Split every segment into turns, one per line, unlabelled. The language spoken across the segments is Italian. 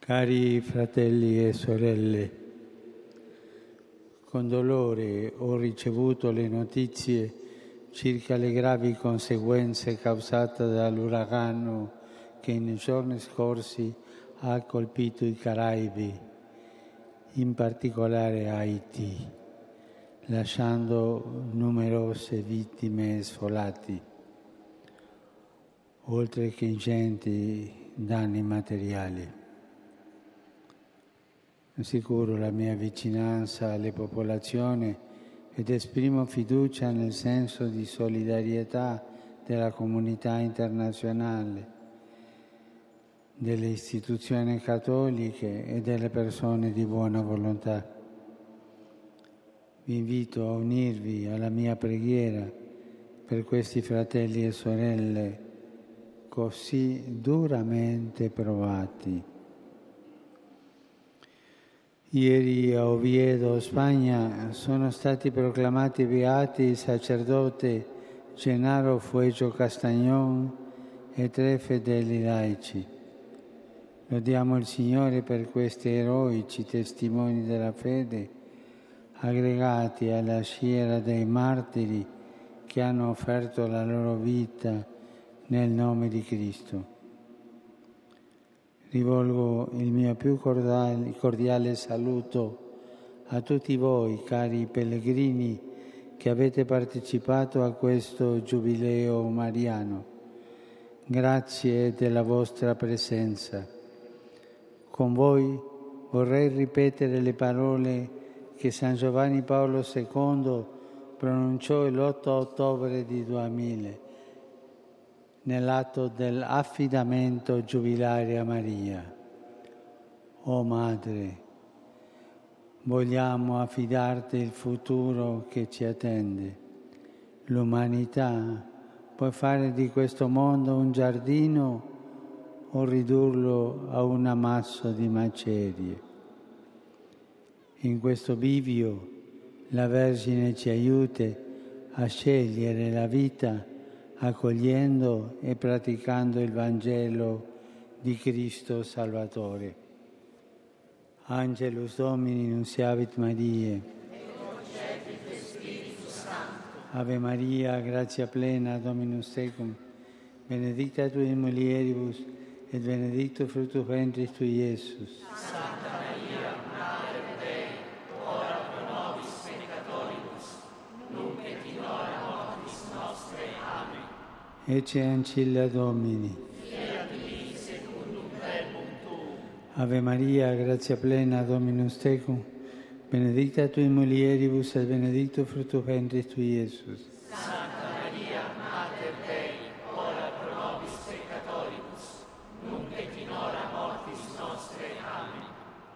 Cari fratelli e sorelle, con dolore ho ricevuto le notizie circa le gravi conseguenze causate dall'uragano che nei giorni scorsi ha colpito i Caraibi, in particolare Haiti, lasciando numerose vittime e sfolati, oltre che ingenti danni materiali. Assicuro la mia vicinanza alle popolazioni ed esprimo fiducia nel senso di solidarietà della comunità internazionale, delle istituzioni cattoliche e delle persone di buona volontà. Vi invito a unirvi alla mia preghiera per questi fratelli e sorelle così duramente provati. Ieri a Oviedo, Spagna, sono stati proclamati beati il sacerdote Gennaro Fuegio Castagnon e tre fedeli laici. Lodiamo il Signore per questi eroici testimoni della fede, aggregati alla sciera dei martiri che hanno offerto la loro vita nel nome di Cristo rivolgo il mio più cordiale, cordiale, saluto a tutti voi, cari pellegrini, che avete partecipato a questo giubileo mariano. Grazie della vostra presenza. Con voi vorrei ripetere le parole che San Giovanni Paolo II pronunciò l'8 ottobre di 2000 nell'atto dell'affidamento giubilare a Maria. O oh Madre, vogliamo affidarti il futuro che ci attende. L'umanità può fare di questo mondo un giardino o ridurlo a un ammasso di macerie. In questo bivio la Vergine ci aiuti a scegliere la vita accogliendo e praticando il Vangelo di Cristo Salvatore. Angelus Domini nunciavit Mariae. Ave Maria, grazia plena, Dominus tecum, benedicta tu in mulieribus, et benedictus fructus ventris tui, Iesus.
Santa Maria, Madre Dei, ora pro nobis peccatoribus, nunc et in hora mortis nostre. Amen.
Ecce ancilla Domini. Ave Maria, grazia plena, Dominus tecum, benedicta tu in mulieribus, et benedictus fructus ventris tui, Iesus.
Santa Maria, Mater Dei, ora pro nobis peccatoribus, nunc et in hora mortis nostre. Amen.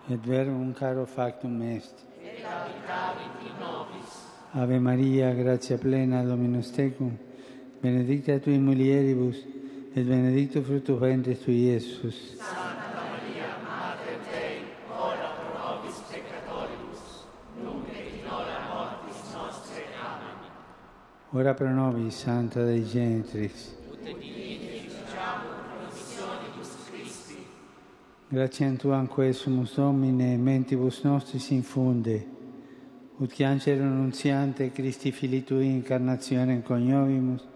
Et verbum caro factum est.
Et habitavit in nobis.
Ave Maria, grazia plena, Dominus tecum, benedicta tu in mulieribus, et benedictus fructus ventris tui, Iesus.
Santa Maria, Mater Dei, ora pro nobis peccatoribus, nunc et in hora mortis nostre. Amen.
Ora pro nobis, Santa Dei Genitris.
Promissione Christi.
Gratiam Tuam quesumus Domine, mentibus nostris infunde, ut chiancere annunziante Christi Fili Tui incarnazione coniovimus,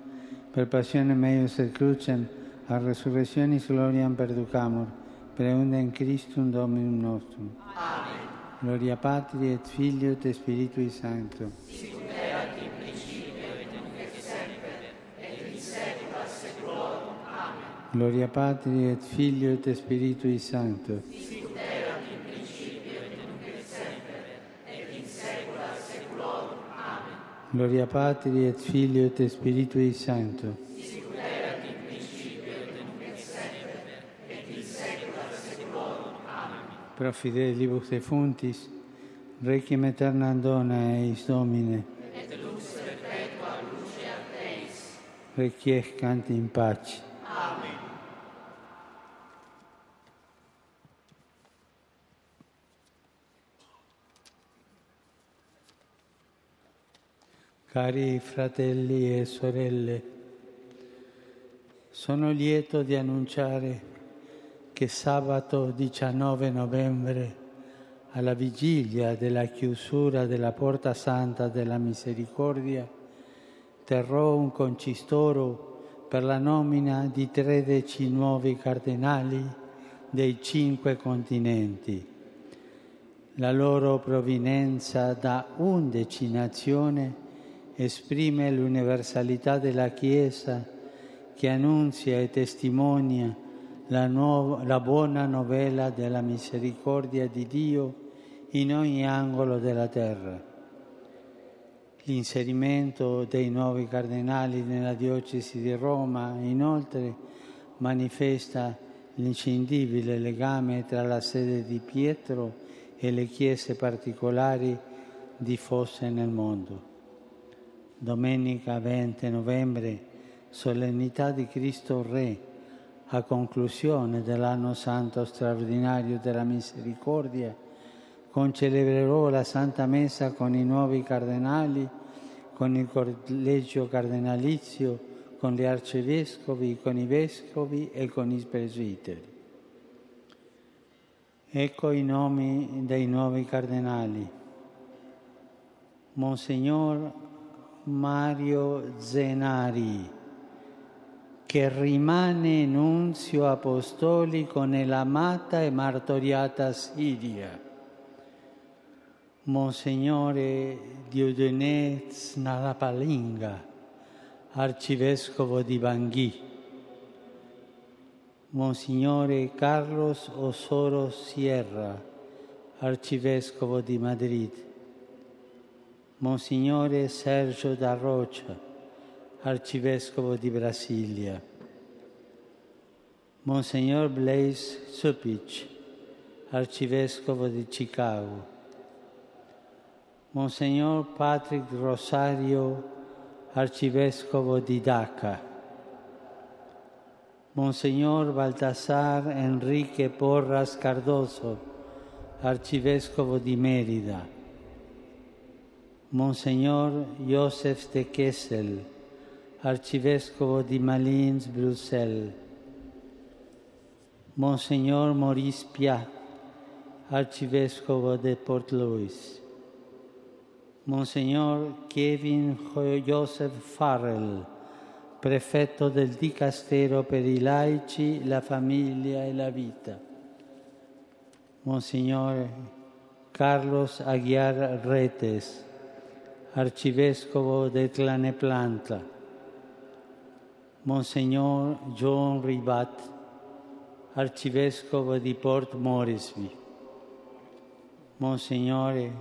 per passione meius et crucem, a resurrectionis gloriam perducamur, preundem Christum Dominum nostrum.
Amen.
Gloria Patri et Filio et Spiritui Sancto.
Sicut erat in principio et nunc et semper, et in saecula saeculorum. Amen.
Gloria Patri et Filio et Spiritui Sancto.
Sicut erat in principio et nunc et semper, et in saecula saeculorum. Amen.
Gloria Patri et Filio et Spiritui Sancto.
Sicut erat in principio et nunc et semper, et in saecula saeculorum. Amen.
Pro fidelibus defuntis, requiem aeternam dona eis Domine,
Et lux perpetua luce a Teis.
requiescant in pace. Cari fratelli e sorelle, sono lieto di annunciare che sabato 19 novembre, alla vigilia della chiusura della Porta Santa della Misericordia, terrò un concistoro per la nomina di 13 nuovi cardinali dei cinque continenti. La loro provenienza da undici nazioni esprime l'universalità della Chiesa che annunzia e testimonia la, nuova, la buona novella della misericordia di Dio in ogni angolo della terra. L'inserimento dei nuovi cardinali nella diocesi di Roma, inoltre, manifesta l'incindibile legame tra la sede di Pietro e le chiese particolari diffuse nel mondo. Domenica 20 novembre, solennità di Cristo Re, a conclusione dell'anno santo straordinario della misericordia, concelebrerò la Santa Messa con i nuovi cardinali, con il collegio cardinalizio, con gli arcivescovi, con i vescovi e con i presbiteri. Ecco i nomi dei nuovi cardinali. Monsignor Mario Zenari, che rimane nunzio apostolico nell'amata e martoriata Siria. Monsignore Dieudonné Snalapalinga, arcivescovo di Bangui. Monsignore Carlos Osoro Sierra, arcivescovo di Madrid. Monsignore Sergio da Rocha, arcivescovo di Brasilia. Monsignor Blaise Supic, arcivescovo di Chicago. Monsignor Patrick Rosario, arcivescovo di Dhaka. Monsignor Baltasar Enrique Porras Cardoso, arcivescovo di Merida. Monsignor Joseph de Kessel, arcivescovo di Malines, Bruxelles. Monsignor Maurice Piat, arcivescovo di Port Louis. Monsignor Kevin Joseph Farrell, prefetto del Dicastero per i laici, la famiglia e la vita. Monsignor Carlos Aguiar Retes, arcivescovo del Tlaneplanta. Monsignor John Ribat, arcivescovo di Port Moresby. Monsignore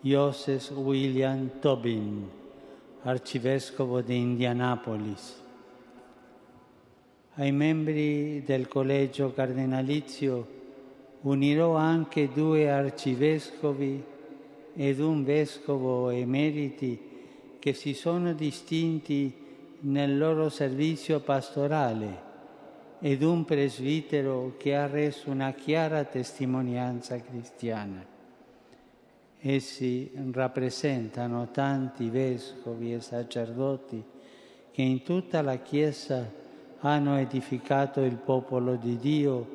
Joseph William Tobin, arcivescovo di Indianapolis. Ai membri del collegio cardinalizio unirò anche due arcivescovi ed un vescovo emeriti che si sono distinti nel loro servizio pastorale ed un presbitero che ha reso una chiara testimonianza cristiana. Essi rappresentano tanti vescovi e sacerdoti che in tutta la Chiesa hanno edificato il popolo di Dio,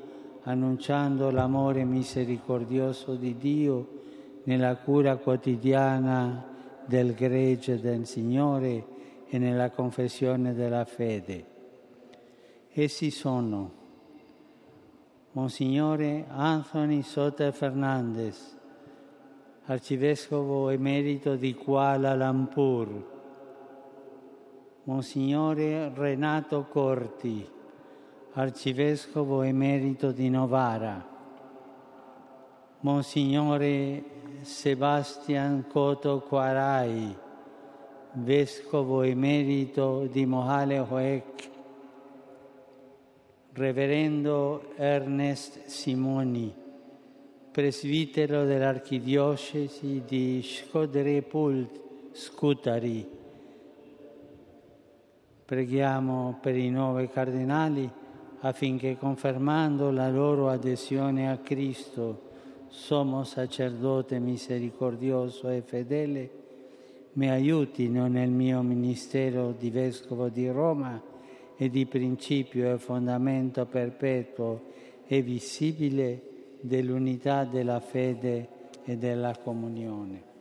annunciando l'amore misericordioso di Dio nella cura quotidiana del gregge del Signore e nella confessione della fede. Essi sono Monsignore Anthony Soter Fernandez, arcivescovo emerito di Kuala Lumpur, Monsignore Renato Corti, arcivescovo emerito di Novara, Monsignore Sebastian Coto Quarai, vescovo emerito di Mohale Hoek, Reverendo Ernest Simoni, presbitero dell'archidiocesi di Shkodrepult Scutari. Preghiamo per i nuovi cardinali affinché confermando la loro adesione a Cristo, sommo sacerdote misericordioso e fedele, mi aiutino nel mio ministero di Vescovo di Roma e di principio e fondamento perpetuo e visibile dell'unità della fede e della comunione.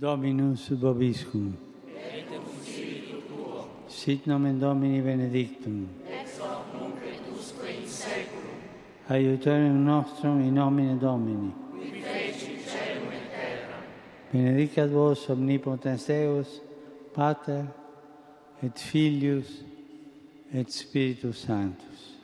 Dominus vobiscum.
Et cum spiritu tuo,
Sit nomen Domini benedictum.
ex hoc nunc in seculum,
Aiutorium nostrum in nomine Domini.
qui feci celum et terra.
Benedicat vos omnipotens Deus, Pater et Filius et Spiritus Sanctus.